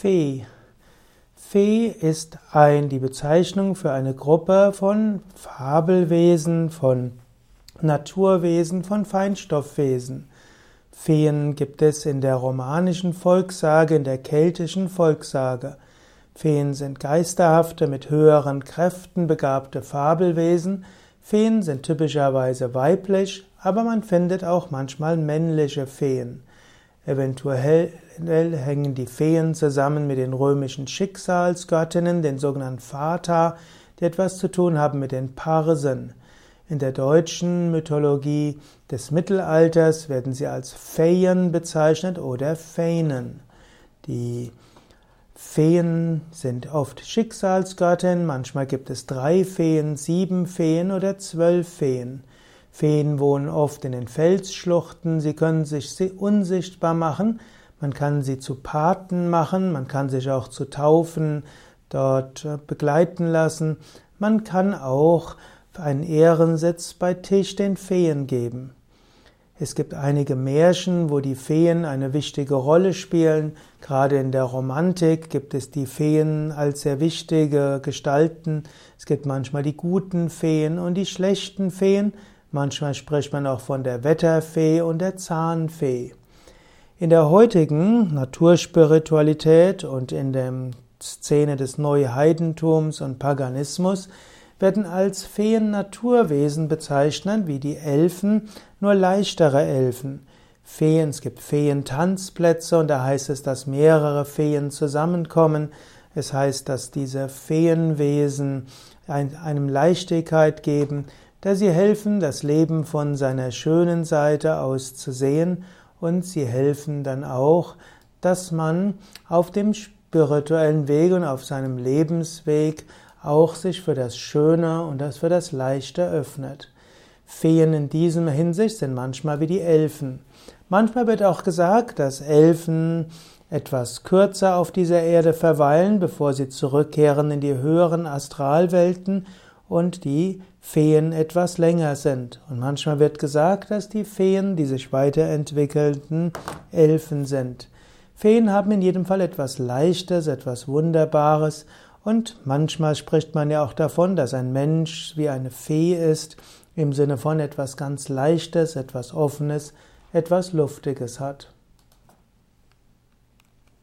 Fee. Fee ist ein, die Bezeichnung für eine Gruppe von Fabelwesen, von Naturwesen, von Feinstoffwesen. Feen gibt es in der romanischen Volkssage, in der keltischen Volkssage. Feen sind geisterhafte, mit höheren Kräften begabte Fabelwesen. Feen sind typischerweise weiblich, aber man findet auch manchmal männliche Feen. Eventuell hängen die Feen zusammen mit den römischen Schicksalsgöttinnen, den sogenannten Fata, die etwas zu tun haben mit den Parsen. In der deutschen Mythologie des Mittelalters werden sie als Feyen bezeichnet oder Fänen. Die Feen sind oft Schicksalsgöttinnen, manchmal gibt es drei Feen, sieben Feen oder zwölf Feen. Feen wohnen oft in den Felsschluchten, sie können sich unsichtbar machen, man kann sie zu Paten machen, man kann sich auch zu Taufen dort äh, begleiten lassen, man kann auch einen Ehrensitz bei Tisch den Feen geben. Es gibt einige Märchen, wo die Feen eine wichtige Rolle spielen. Gerade in der Romantik gibt es die Feen als sehr wichtige Gestalten. Es gibt manchmal die guten Feen und die schlechten Feen. Manchmal spricht man auch von der Wetterfee und der Zahnfee. In der heutigen Naturspiritualität und in der Szene des Neuheidentums und Paganismus werden als Feen Naturwesen bezeichnet, wie die Elfen, nur leichtere Elfen. Feen, es gibt Feentanzplätze und da heißt es, dass mehrere Feen zusammenkommen. Es heißt, dass diese Feenwesen einem Leichtigkeit geben, da sie helfen, das Leben von seiner schönen Seite aus zu sehen und sie helfen dann auch, dass man auf dem spirituellen Weg und auf seinem Lebensweg auch sich für das Schöne und das für das Leichte öffnet. Feen in diesem Hinsicht sind manchmal wie die Elfen. Manchmal wird auch gesagt, dass Elfen etwas kürzer auf dieser Erde verweilen, bevor sie zurückkehren in die höheren Astralwelten und die Feen etwas länger sind. Und manchmal wird gesagt, dass die Feen die sich weiterentwickelten Elfen sind. Feen haben in jedem Fall etwas Leichtes, etwas Wunderbares und manchmal spricht man ja auch davon, dass ein Mensch wie eine Fee ist, im Sinne von etwas ganz Leichtes, etwas Offenes, etwas Luftiges hat.